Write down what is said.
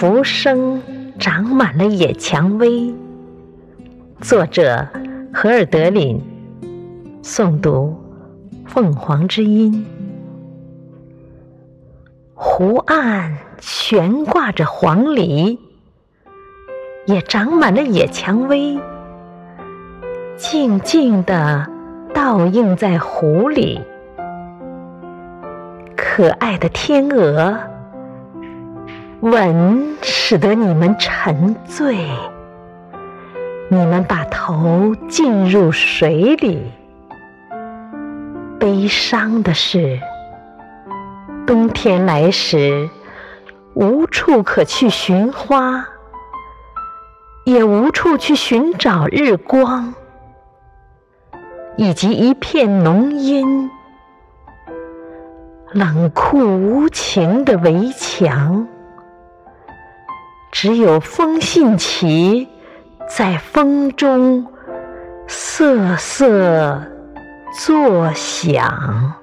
浮生长满了野蔷薇。作者：荷尔德林。诵读：凤凰之音。湖岸悬挂着黄鹂，也长满了野蔷薇，静静地倒映在湖里。可爱的天鹅，吻使得你们沉醉。你们把头浸入水里。悲伤的是，冬天来时，无处可去寻花，也无处去寻找日光，以及一片浓阴。冷酷无情的围墙，只有风信旗在风中瑟瑟作响。